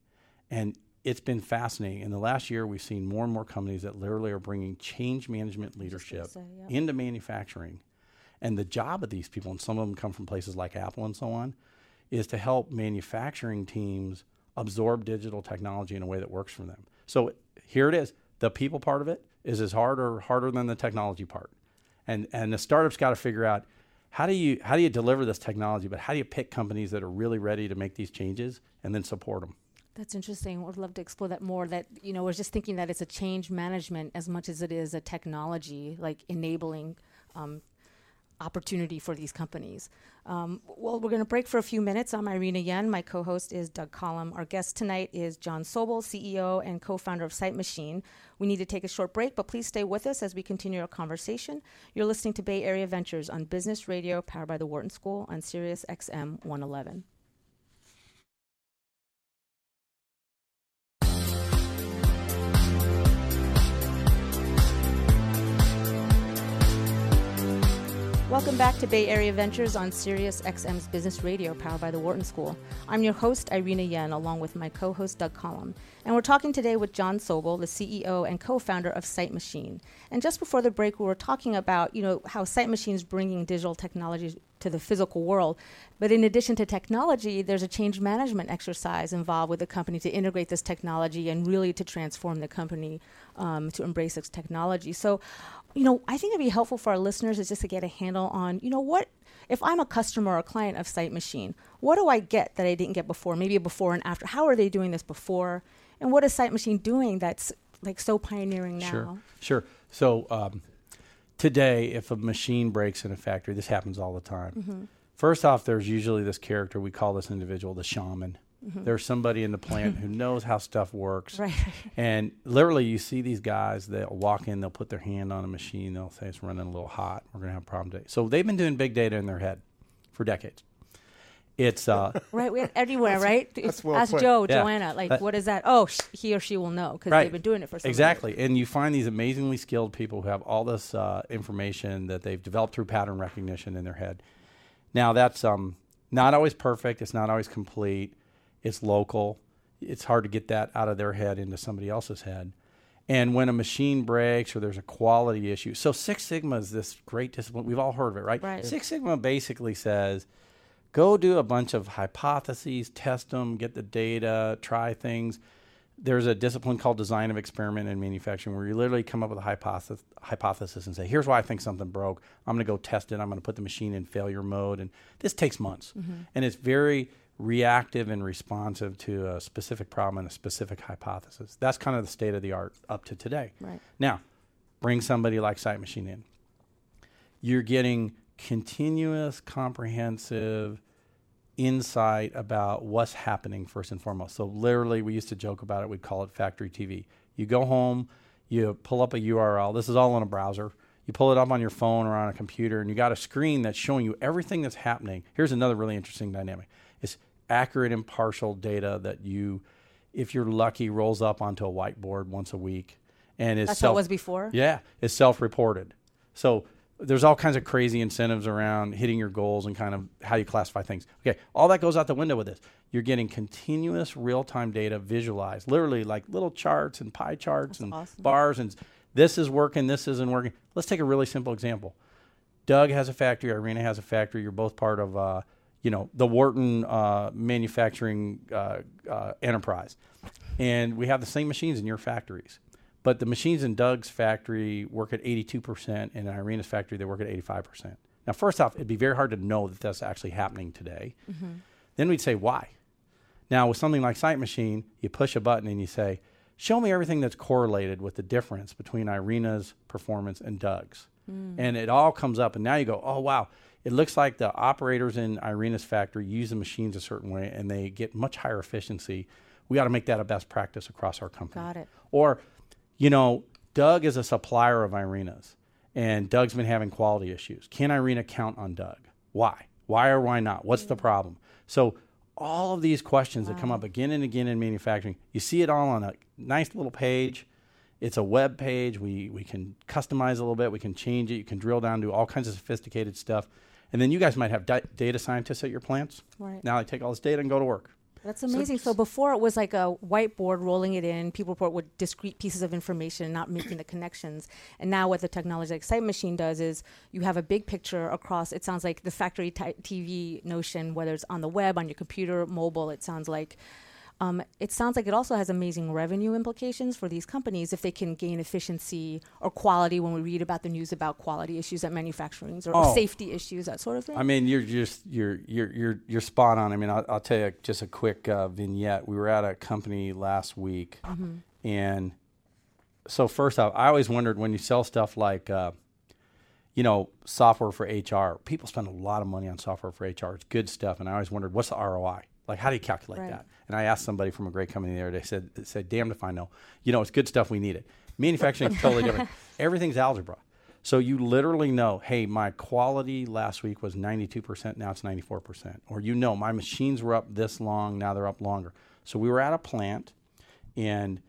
And it's been fascinating. In the last year, we've seen more and more companies that literally are bringing change management leadership say, into manufacturing. And the job of these people, and some of them come from places like Apple and so on, is to help manufacturing teams absorb digital technology in a way that works for them. So here it is. The people part of it is as hard or harder than the technology part. And and the startups got to figure out how do you how do you deliver this technology, but how do you pick companies that are really ready to make these changes and then support them? That's interesting. Would love to explore that more. That you know, was just thinking that it's a change management as much as it is a technology, like enabling um, opportunity for these companies. Um, well, we're going to break for a few minutes. I'm Irina Yuen. My co host is Doug Collom. Our guest tonight is Jon Sobel, CEO and co founder of Sight Machine. We need to take a short break, but please stay with us as we continue our conversation. You're listening to Bay Area Ventures on Business Radio, powered by the Wharton School on Sirius XM 111. Welcome back to Bay Area Ventures on Sirius XM's Business Radio, powered by the Wharton School. I'm your host, Irina Yuen, along with my co host, Doug Collom. And we're talking today with Jon Sobel, the CEO and co founder of Sight Machine. And just before the break, we were talking about you know, how Sight Machine is bringing digital technology to the physical world. But in addition to technology, there's a change management exercise involved with the company to integrate this technology and really to transform the company um, to embrace this technology. So, you know, I think it'd be helpful for our listeners is just to get a handle on, you know, what if I'm a customer or a client of Sight Machine, what do I get that I didn't get before? Maybe a before and after. How are they doing this before? And what is Sight Machine doing that's like so pioneering now? Sure, sure. So um, today, if a machine breaks in a factory, this happens all the time. Mm-hmm. First off, there's usually this character we call this individual the shaman. Mm-hmm. There's somebody in the plant who knows how stuff works. Right. And literally, you see these guys that walk in, they'll put their hand on a machine, they'll say it's running a little hot. We're going to have a problem today. So they've been doing big data in their head for decades. It's uh, right. We everywhere, right? that's well Ask put. Joe, Yeah. Joanna, like, That- what is that? Oh, sh- he or she will know because Right. they've been doing it for so many exactly. years. And you find these amazingly skilled people who have all this uh, information that they've developed through pattern recognition in their head. Now that's um, not always perfect. It's not always complete. It's local. It's hard to get that out of their head into somebody else's head. And when a machine breaks or there's a quality issue, so Six Sigma is this great discipline. We've all heard of it, right? Right. Six Sigma basically says, go do a bunch of hypotheses, test them, get the data, try things. There's a discipline called design of experiment in manufacturing where you literally come up with a hypothesis, hypothesis and say, here's why I think something broke. I'm going to go test it. I'm going to put the machine in failure mode. And this takes months. Mm-hmm. And it's very reactive and responsive to a specific problem and a specific hypothesis. That's kind of the state of the art up to today. Right. Now, bring somebody like Sight Machine in. You're getting continuous, comprehensive insight about what's happening first and foremost. So literally, we used to joke about it. We'd call it factory TV. You go home, you pull up a URL. This is all in a browser. You pull it up on your phone or on a computer, and you got a screen that's showing you everything that's happening. Here's another really interesting dynamic: it's accurate, impartial data that you, if you're lucky, rolls up onto a whiteboard once a week, and is That's how it was before. yeah, it's self-reported. So there's all kinds of crazy incentives around hitting your goals and kind of how you classify things. Okay, all that goes out the window with this. You're getting continuous real-time data visualized, literally like little charts and pie charts That's and awesome. bars and this is working, this isn't working. Let's take a really simple example. Doug has a factory, Irina has a factory. You're both part of, uh, you know, the Wharton uh, manufacturing uh, uh, enterprise, and we have the same machines in your factories. But the machines in Doug's factory work at 82%, and in Irina's factory they work at 85%. Now, first off, it'd be very hard to know that that's actually happening today. Then we'd say why. Now, with something like Sight Machine, you push a button and you say, show me everything that's correlated with the difference between Irina's performance and Doug's. And it all comes up, and now you go, oh, wow. It looks like the operators in Irina's factory use the machines a certain way and they get much higher efficiency. We ought to make that a best practice across our company. Got it. Or, you know, Doug is a supplier of Irina's, and Doug's been having quality issues. Can Irina count on Doug? Why? Why or why not? What's the mm. problem? So, all of these questions that come up again and again in manufacturing, you see it all on a nice little page. It's a web page. We, we can customize a little bit. We can change it. You can drill down to all kinds of sophisticated stuff. And then you guys might have di- data scientists at your plants. Right. Now they take all this data and go to work. That's amazing. So, before it was like a whiteboard rolling it in, people report with discrete pieces of information, not making the connections. And now, what the technology like Sight Machine does is you have a big picture across. It sounds like the factory t- TV notion, whether it's on the web, on your computer, mobile. It sounds like um, it sounds like it also has amazing revenue implications for these companies if they can gain efficiency or quality when we read about the news about quality issues at manufacturing or, Oh. safety issues, that sort of thing. I mean, you're just you're you're you're you're spot on. I mean, I'll, I'll tell you just a quick uh, vignette. We were at a company last week, and so first off, I always wondered when you sell stuff like, uh, you know, software for HR. People spend a lot of money on software for HR. It's good stuff, and I always wondered what's the ROI. Like, how do you calculate Right. that? And I asked somebody from a great company there. They said, they said, "Damned if I know." You know, it's good stuff. We need it. Manufacturing is totally different. Everything's algebra. So you literally know, hey, my quality last week was 92%, now it's 94%. Or you know, my machines were up this long, now they're up longer. So we were at a plant, and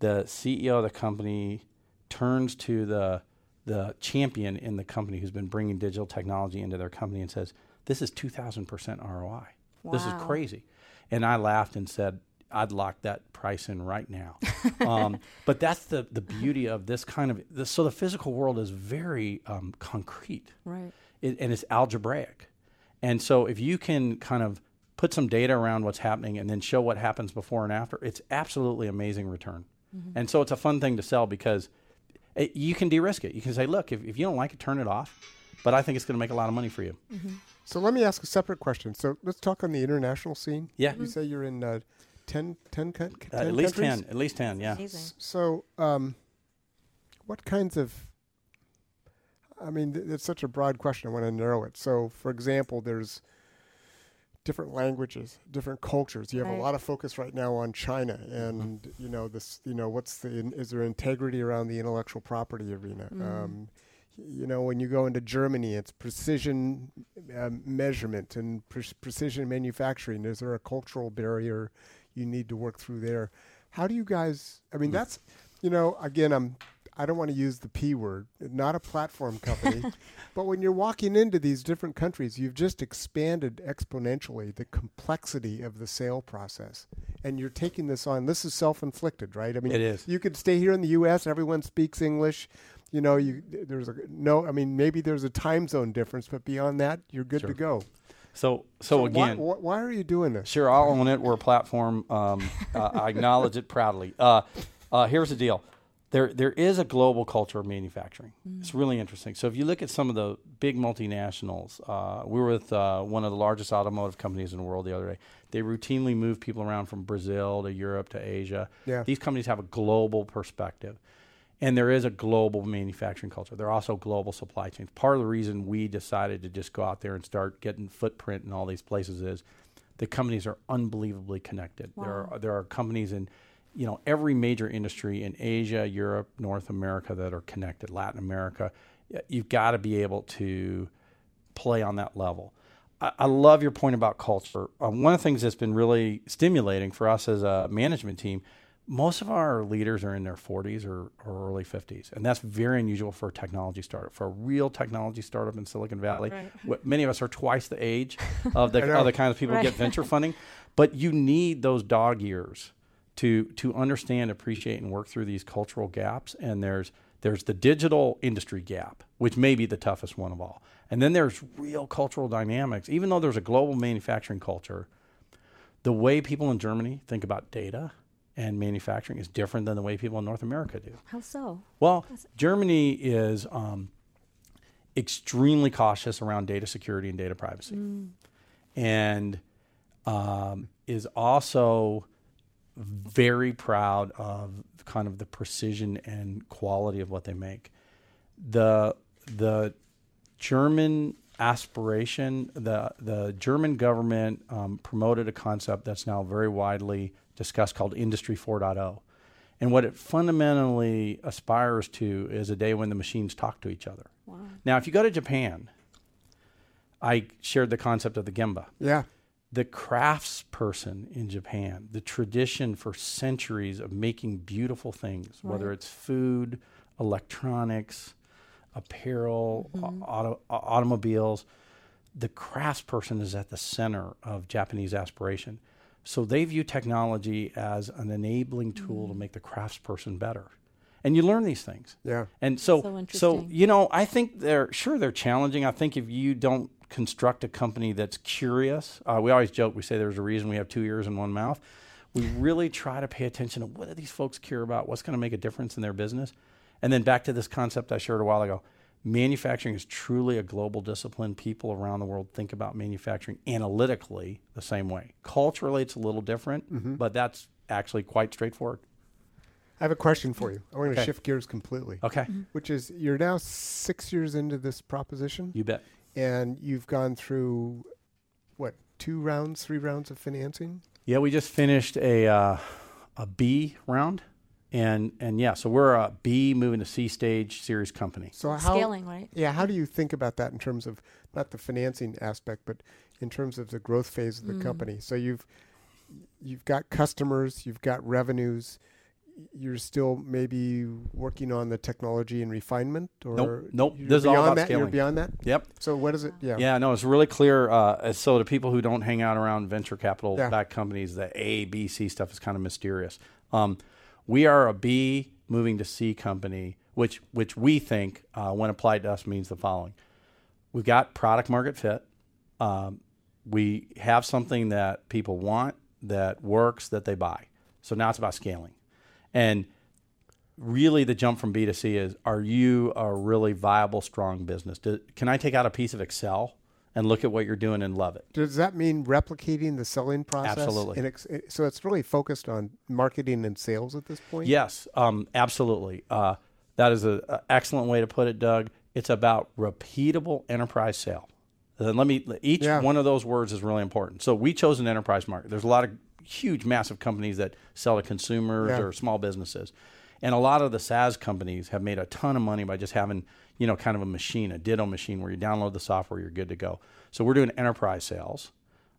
the CEO of the company turns to the the champion in the company who's been bringing digital technology into their company and says, "This is 2,000% ROI. This is Wow. crazy." And I laughed and said, "I'd lock that price in right now." um, but that's the the beauty of this kind of the, so the physical world is very um, concrete right. it, and it's algebraic. And so if you can kind of put some data around what's happening and then show what happens before and after, it's absolutely amazing return. And so it's a fun thing to sell because it, you can de-risk it. You can say, look, if, if you don't like it, turn it off. But I think it's going to make a lot of money for you. So let me ask a separate question. So let's talk on the international scene. Yeah. You say you're in uh, 10, 10, coun- 10 Uh, at least 10. At least 10, yeah. Amazing. So, um, what kinds of? I mean, th- it's such a broad question. I want to narrow it. So, for example, there's different languages, different cultures. You have Right. a lot of focus right now on China, and you know this. You know, what's the? in- Is there integrity around the intellectual property arena? Um, y- you know, when you go into Germany, it's precision um, measurement and pre- precision manufacturing. Is there a cultural barrier you need to work through there? How do you guys? I mean, that's you know, again, I'm. I don't want to use the P word, not a platform company, but when you're walking into these different countries, you've just expanded exponentially the complexity of the sale process. And you're taking this on. This is self inflicted, right? I mean, It is. You could stay here in the U.S., everyone speaks English. You know, you there's a no. I mean, maybe there's a time zone difference, but beyond that, you're good Sure. to go. So, so, why- again, why, why are you doing this? Sure, I'll own it. We're a platform. Um, uh, I acknowledge it proudly. Uh, uh, here's the deal. There, there is a global culture of manufacturing. It's really interesting. So if you look at some of the big multinationals, uh, we were with uh, one of the largest automotive companies in the world the other day. They routinely move people around from Brazil to Europe to Asia. Yeah. These companies have a global perspective. And there is a global manufacturing culture. There are also global supply chains. Part of the reason we decided to just go out there and start getting footprint in all these places is the companies are unbelievably connected. There are there are companies in you know every major industry in Asia, Europe, North America that are connected. Latin America, you've got to be able to play on that level. I, I love your point about culture. Um, one of the things that's been really stimulating for us as a management team, most of our leaders are in their 40s or, or early 50s, and that's very unusual for a technology startup. For a real technology startup in Silicon Valley, wh- many of us are twice the age of the know. other kinds of people who Right. get venture funding, but you need those dog years to to understand, appreciate, and work through these cultural gaps. And there's there's the digital industry gap, which may be the toughest one of all. And then there's real cultural dynamics. Even though there's a global manufacturing culture, the way people in Germany think about data and manufacturing is different than the way people in North America do. How so? Well, Germany is um, extremely cautious around data security and data privacy, and um, is also very proud of kind of the precision and quality of what they make. The the German aspiration, the the German government um, promoted a concept that's now very widely discussed called Industry 4.0. And what it fundamentally aspires to is a day when the machines talk to each other. Now, if you go to Japan, I shared the concept of the Gemba Yeah. the craftsperson in Japan, the tradition for centuries of making beautiful things, whether it's food, electronics, apparel, au- mm-hmm. auto, automobiles, the craftsperson is at the center of Japanese aspiration. So they view technology as an enabling tool to make the craftsperson better. And you learn these things. Yeah. And so, So so, you know, I think they're sure they're challenging. I think if you don't construct a company that's curious, uh, we always joke. We say there's a reason we have two ears and one mouth. We really try to pay attention to what do these folks care about, what's going to make a difference in their business, and then back to this concept I shared a while ago. Manufacturing is truly a global discipline. People around the world think about manufacturing analytically the same way. Culturally, it's a little different, but that's actually quite straightforward. I have a question for you. I want to shift gears completely, Okay, which is you're now six years into this proposition, you bet. and you've gone through what two rounds, three rounds of financing. Yeah, we just finished a uh, a B round, and and yeah, so we're a B moving to C stage series company. So how Scaling, right? Yeah, how do you think about that in terms of not the financing aspect, but in terms of the growth phase of the company? So you've you've got customers, you've got revenues. You're still maybe working on the technology and refinement, or Nope, nope, You're this is all beyond about that. You're beyond that. Yep. So what is it? Yeah. Yeah, no, it's really clear. Uh, so to people who don't hang out around venture capital Yeah. backed companies, the A, B, C stuff is kind of mysterious. Um, we are a B moving to C company, which which we think, uh, when applied to us, means the following: we've got product market fit. Um, we have something that people want that works that they buy. So now it's about scaling, and really the jump from B to C is are you a really viable, strong business? Do, can I take out a piece of Excel and look at what you're doing and love it? Does that mean replicating the selling process? Absolutely. And ex- so it's really focused on marketing and sales at this point. Yes, um, absolutely. Uh, that is an excellent way to put it, Doug. It's about repeatable enterprise sale. Then let me. Each Yeah. one of those words is really important. So we chose an enterprise market. There's a lot of huge, massive companies that sell to consumers Yeah. or small businesses, and a lot of the SaaS companies have made a ton of money by just having you know kind of a machine, a ditto machine, where you download the software, you're good to go. So we're doing enterprise sales.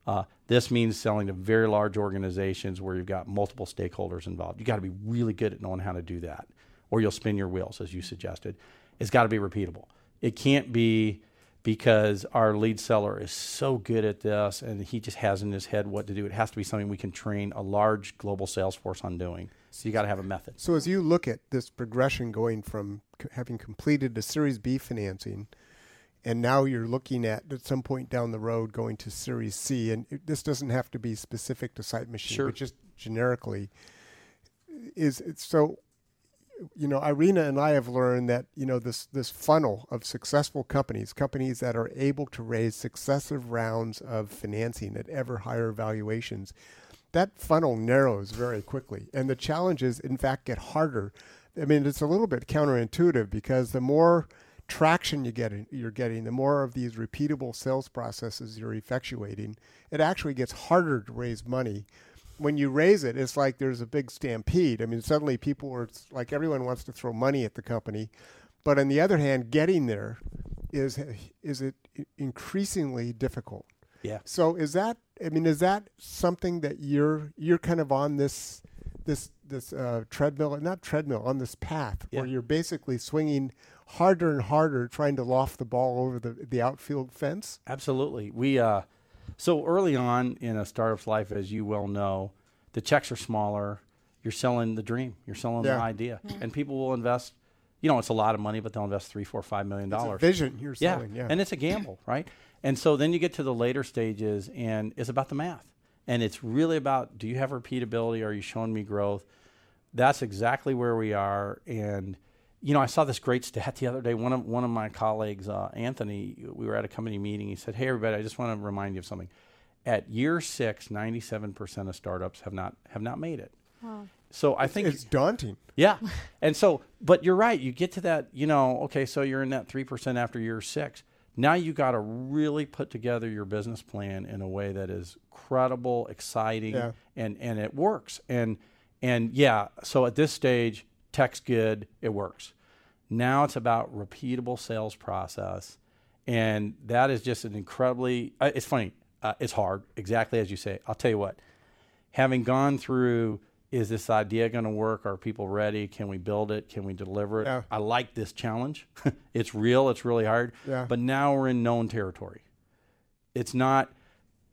Uh, this means selling to very large organizations where you've got multiple stakeholders involved. You got to be really good at knowing how to do that, or you'll spin your wheels, as you suggested. It's got to be repeatable. It can't be because our lead seller is so good at this and he just has in his head what to do. It has to be something we can train a large global sales force on doing. So you got to have a method. So as you look at this progression going from c- having completed the Series B financing, and now you're looking at at some point down the road going to Series C, and it, this doesn't have to be specific to Sight Machine, Sure. but just generically, is so. You know, Irina and I have learned that you know this this funnel of successful companies, companies that are able to raise successive rounds of financing at ever higher valuations, that funnel narrows very quickly. And the challenges, in fact, get harder. I mean, it's a little bit counterintuitive because the more traction you get, you're getting, the more of these repeatable sales processes you're effectuating, it actually gets harder to raise money. When you raise it, it's like there's a big stampede. I mean, suddenly people are like everyone wants to throw money at the company, but on the other hand, getting there is is it increasingly difficult. Yeah. So is that? I mean, is that something that you're you're kind of on this this this uh, treadmill, not treadmill, on this path where you're basically swinging harder and harder, trying to loft the ball over the the outfield fence? Absolutely. We uh, so early on in a startup's life, as you well know, the checks are smaller. You're selling the dream. You're selling Yeah. the idea, and people will invest. You know, it's a lot of money, but they'll invest three, four, five million dollars. vision you're yeah. selling. Yeah. and it's a gamble, right? And so then you get to the later stages, and it's about the math, and it's really about do you have repeatability? Are you showing me growth? That's exactly where we are, and you know, I saw this great stat the other day. One of one of my colleagues, uh, Anthony, we were at a company meeting. He said, "Hey, everybody, I just want to remind you of something. At year six, 97 percent of startups have not have not made it. So I think it's daunting. yeah. And so, but you're right. You get to that, you know, okay, so you're in that 3% after year six. Now you got to really put together your business plan in a way that is credible, exciting, Yeah. and, and it works. And, and yeah, so at this stage, tech's good, it works. Now it's about repeatable sales process. And that is just an incredibly, uh, it's funny, uh, it's hard, exactly as you say. I'll tell you what, having gone through is this idea going to work are people ready can we build it can we deliver it Yeah. i like this challenge it's real it's really hard Yeah. but now we're in known territory it's not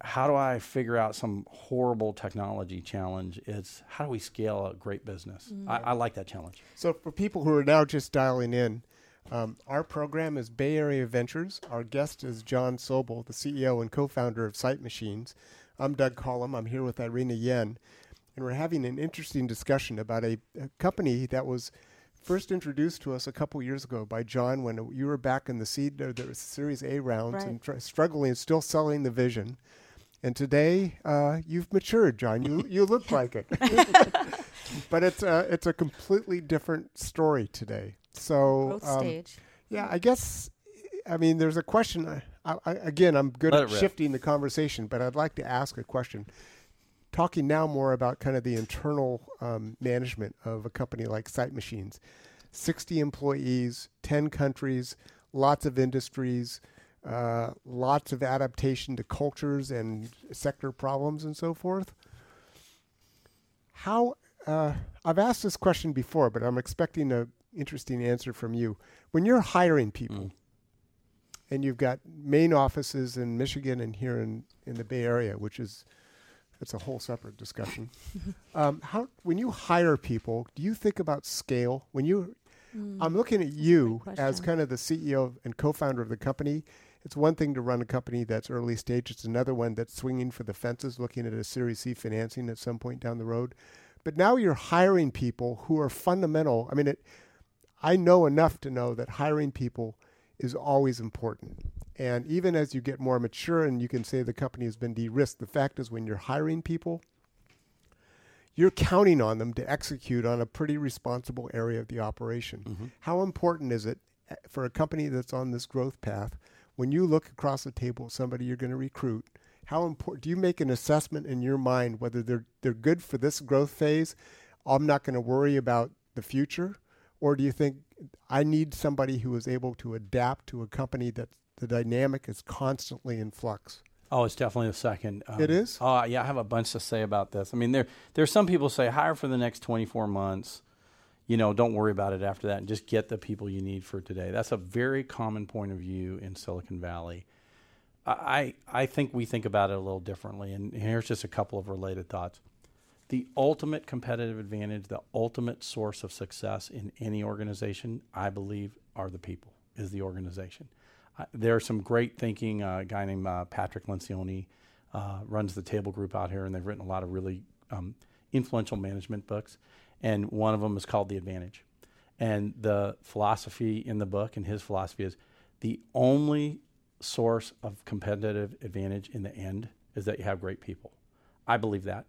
how do I figure out some horrible technology challenge? It's how do we scale a great business? I, I like that challenge. So, for people who are now just dialing in, um, our program is Bay Area Ventures. Our guest is Jon Sobel, the CEO and co founder of Sight Machines. I'm Doug Collom. I'm here with Irina Yuen. And we're having an interesting discussion about a, a company that was first introduced to us a couple years ago by Jon when you were back in the seed or the Series A rounds Right. and tr- struggling and still selling the vision. And today uh, you've matured, Jon. You you look like it, but it's a it's a completely different story today. So Growth um, stage. yeah, I guess. I mean, there's a question. I, I, I- again, I'm good Let at shifting the conversation, but I'd like to ask a question. Talking now more about kind of the internal um, management of a company like Sight Machines, 60 employees, 10 countries, lots of industries, uh, lots of adaptation to cultures and sector problems and so forth. How uh, I've asked this question before, but I'm expecting an interesting answer from you. When you're hiring people, and you've got main offices in Michigan and here in, in the Bay Area, which is that's a whole separate discussion. um, how when you hire people, do you think about scale? When you, I'm looking at you as kind of the CEO and co-founder of the company. It's one thing to run a company that's early stage. It's another one that's swinging for the fences, looking at a Series C financing at some point down the road. But now you're hiring people who are fundamental. I mean, it, I know enough to know that hiring people is always important. And even as you get more mature and you can say the company has been de risked, the fact is when you're hiring people, you're counting on them to execute on a pretty responsible area of the operation. How important is it uh, for a company that's on this growth path when you look across the table at somebody you're going to recruit? How important do you make an assessment in your mind whether they're they're good for this growth phase? I'm not going to worry about the future, or do you think I need somebody who is able to adapt to a company that the dynamic is constantly in flux? Oh, it's definitely the second. Um, It is? Oh, yeah. I have a bunch to say about this. I mean, there there's some people say hire for the next 24 months. You know, don't worry about it after that, and just get the people you need for today. That's a very common point of view in Silicon Valley. I I think we think about it a little differently, and here's just a couple of related thoughts. The ultimate competitive advantage, the ultimate source of success in any organization, I believe, are the people, is the organization. Uh, there's some great thinking. Uh, a guy named uh, Patrick Lencioni uh, runs the Table Group out here, and they've written a lot of really um, influential management books. And one of them is called The Advantage. And the philosophy in the book, and his philosophy is the only source of competitive advantage in the end is that you have great people. I believe that.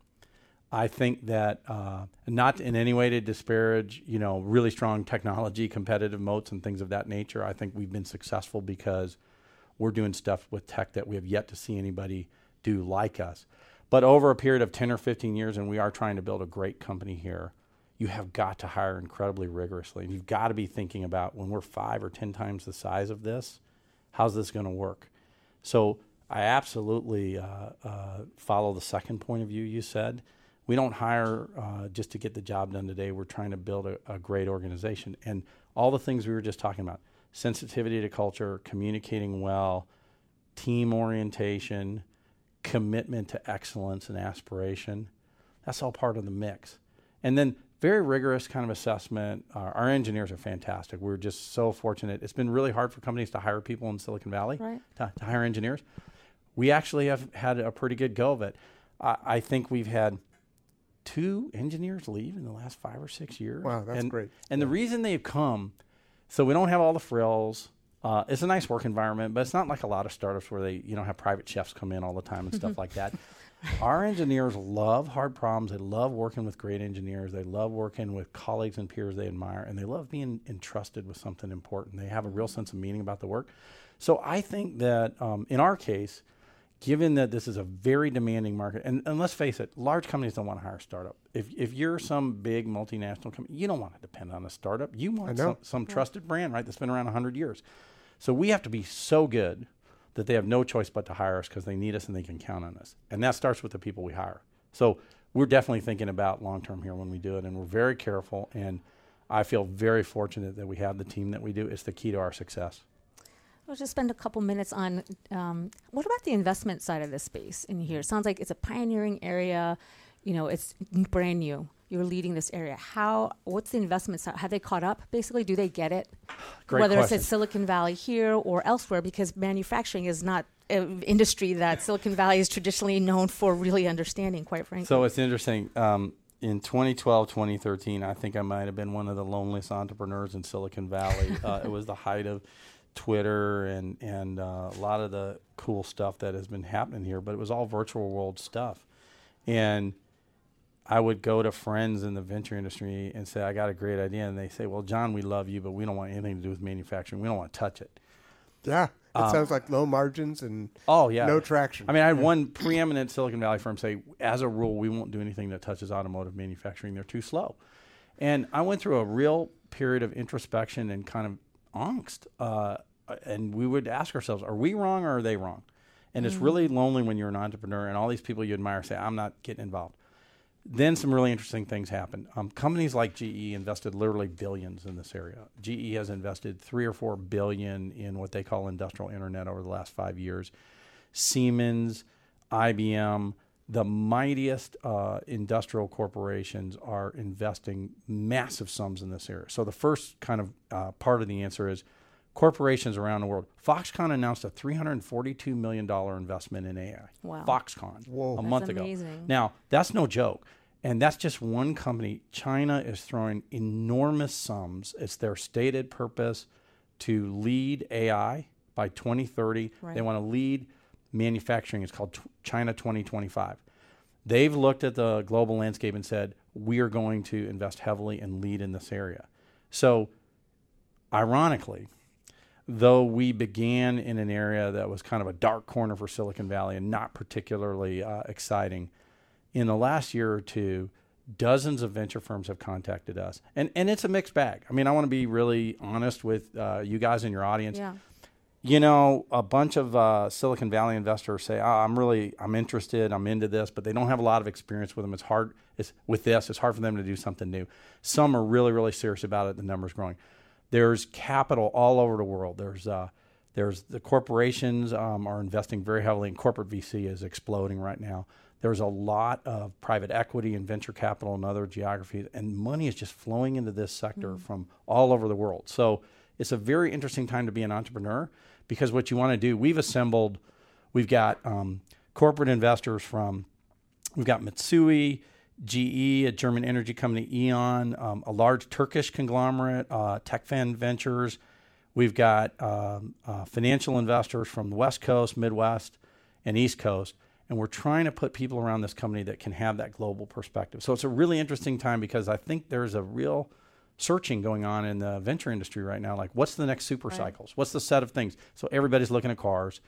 I think that uh, not in any way to disparage, you know, really strong technology, competitive moats, and things of that nature. I think we've been successful because we're doing stuff with tech that we have yet to see anybody do like us. But over a period of 10 or 15 years, and we are trying to build a great company here, you have got to hire incredibly rigorously. And you've got to be thinking about when we're five or 10 times the size of this, how's this going to work? So I absolutely uh, uh, follow the second point of view you said. We don't hire uh, just to get the job done today. We're trying to build a, a great organization. And all the things we were just talking about sensitivity to culture, communicating well, team orientation, commitment to excellence and aspiration that's all part of the mix. And then very rigorous kind of assessment. Uh, our engineers are fantastic. We're just so fortunate. It's been really hard for companies to hire people in Silicon Valley Right. to, to hire engineers. We actually have had a pretty good go of it. I, I think we've had two engineers leave in the last five or six years. Wow, that's and, great. And the reason they've come, so we don't have all the frills. Uh, it's a nice work environment, but it's not like a lot of startups where they, you know, have private chefs come in all the time and stuff like that. Our engineers love hard problems. They love working with great engineers. They love working with colleagues and peers they admire, and they love being entrusted with something important. They have a real sense of meaning about the work. So I think that um, in our case, given that this is a very demanding market, and, and let's face it, large companies don't want to hire a startup. If, if you're some big multinational company, you don't want to depend on a startup. You want some, some trusted brand, right, that's been around 100 years. So we have to be so good that they have no choice but to hire us because they need us and they can count on us. And that starts with the people we hire. So we're definitely thinking about long term here when we do it, and we're very careful. And I feel very fortunate that we have the team that we do. It's the key to our success. I'll just spend a couple minutes on um, what about the investment side of this space in here? Sounds like it's a pioneering area. You know, it's brand new. You're leading this area. How? What's the investment side? Have they caught up? Basically, do they get it? Great Whether question. it's at Silicon Valley here or elsewhere, because manufacturing is not an industry that Silicon Valley is traditionally known for really understanding. Quite frankly. So it's interesting. Um, in 2012, 2013, I think I might have been one of the loneliest entrepreneurs in Silicon Valley. uh, it was the height of Twitter and and uh, a lot of the cool stuff that has been happening here, but it was all virtual world stuff. And I would go to friends in the venture industry and say, "I got a great idea," and they say, "Well, Jon, we love you, but we don't want anything to do with manufacturing. We don't want to touch it." Yeah, it sounds like low margins and Oh yeah, no traction. I mean, I had one preeminent Silicon Valley firm say, as a rule, we won't do anything that touches automotive manufacturing. They're too slow. And I went through a real period of introspection and kind of angst. Uh, and we would ask ourselves, are we wrong or are they wrong? And it's really lonely when you're an entrepreneur and all these people you admire say, I'm not getting involved. Then some really interesting things happened. Um, companies like GE invested literally billions in this area. GE has invested three or four billion in what they call industrial internet over the last five years. Siemens, IBM, the mightiest uh, industrial corporations are investing massive sums in this area. So the first kind of uh, part of the answer is corporations around the world. Foxconn announced a $342 million investment in AI. Wow. Foxconn Whoa. a That's month ago. amazing. Now, that's no joke. And that's just one company. China is throwing enormous sums. It's their stated purpose to lead AI by 2030. Right. They want to lead manufacturing. It's called Ch- China 2025. They've looked at the global landscape and said, we are going to invest heavily and lead in this area. So, ironically, though we began in an area that was kind of a dark corner for Silicon Valley and not particularly uh, exciting, in the last year or two, dozens of venture firms have contacted us, and and it's a mixed bag. I mean, I want to be really honest with uh, you guys in your audience. yeah. You know, a bunch of uh, Silicon Valley investors say, oh, "I'm really, I'm interested, I'm into this," but they don't have a lot of experience with them. It's hard. It's with this. It's hard for them to do something new. Some are really, really serious about it. The numbers growing. There's capital all over the world. There's uh, there's the corporations um, are investing very heavily, and corporate VC is exploding right now. There's a lot of private equity and venture capital in other geographies, and money is just flowing into this sector from all over the world. So it's a very interesting time to be an entrepreneur because what you want to do, we've assembled, we've got um, corporate investors from, we've got Mitsui, GE, a German energy company, E.ON, um, a large Turkish conglomerate, uh, TechFan Ventures. We've got um, uh, financial investors from the West Coast, Midwest, and East Coast. And we're trying to put people around this company that can have that global perspective. So it's a really interesting time because I think there's a real searching going on in the venture industry right now. Like, what's the next super cycles? What's the set of things? So everybody's looking at cars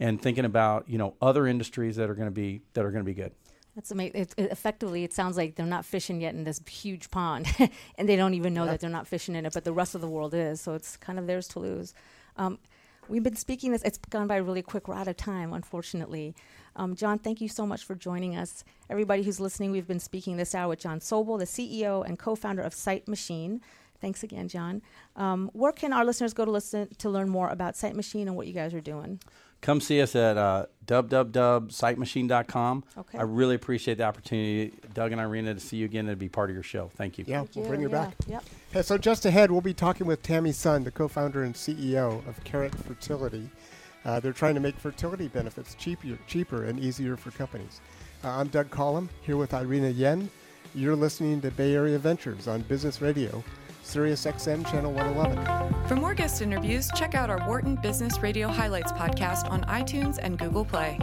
and thinking about you know other industries that are going to be that are going to be good. That's amazing. It, it, effectively, it sounds like they're not fishing yet in this huge pond, and they don't even know that they're not fishing in it, but the rest of the world is. So it's kind of theirs to lose. Um, we've been speaking this. It's gone by really quick. We're out of time, unfortunately. Um, Jon, thank you so much for joining us. Everybody who's listening, we've been speaking this hour with Jon Sobel, the CEO and co-founder of Sight Machine. Thanks again, Jon. Um, where can our listeners go to listen to learn more about Sight Machine and what you guys are doing? Come see us at uh, www.sightmachine.com. Okay. I really appreciate the opportunity, Doug and Irina, to see you again and to be part of your show. Thank you. Yeah, Thank we'll you. bring you Yeah, back. Yep. Hey, so just ahead, we'll be talking with Tammy Sun, the co-founder and CEO of Carrot Fertility. Uh, they're trying to make fertility benefits cheaper, cheaper and easier for companies. Uh, I'm Doug Collom here with Irina Yuen. You're listening to Bay Area Ventures on Business Radio, SiriusXM Channel 111. For more guest interviews, check out our Wharton Business Radio Highlights podcast on iTunes and Google Play.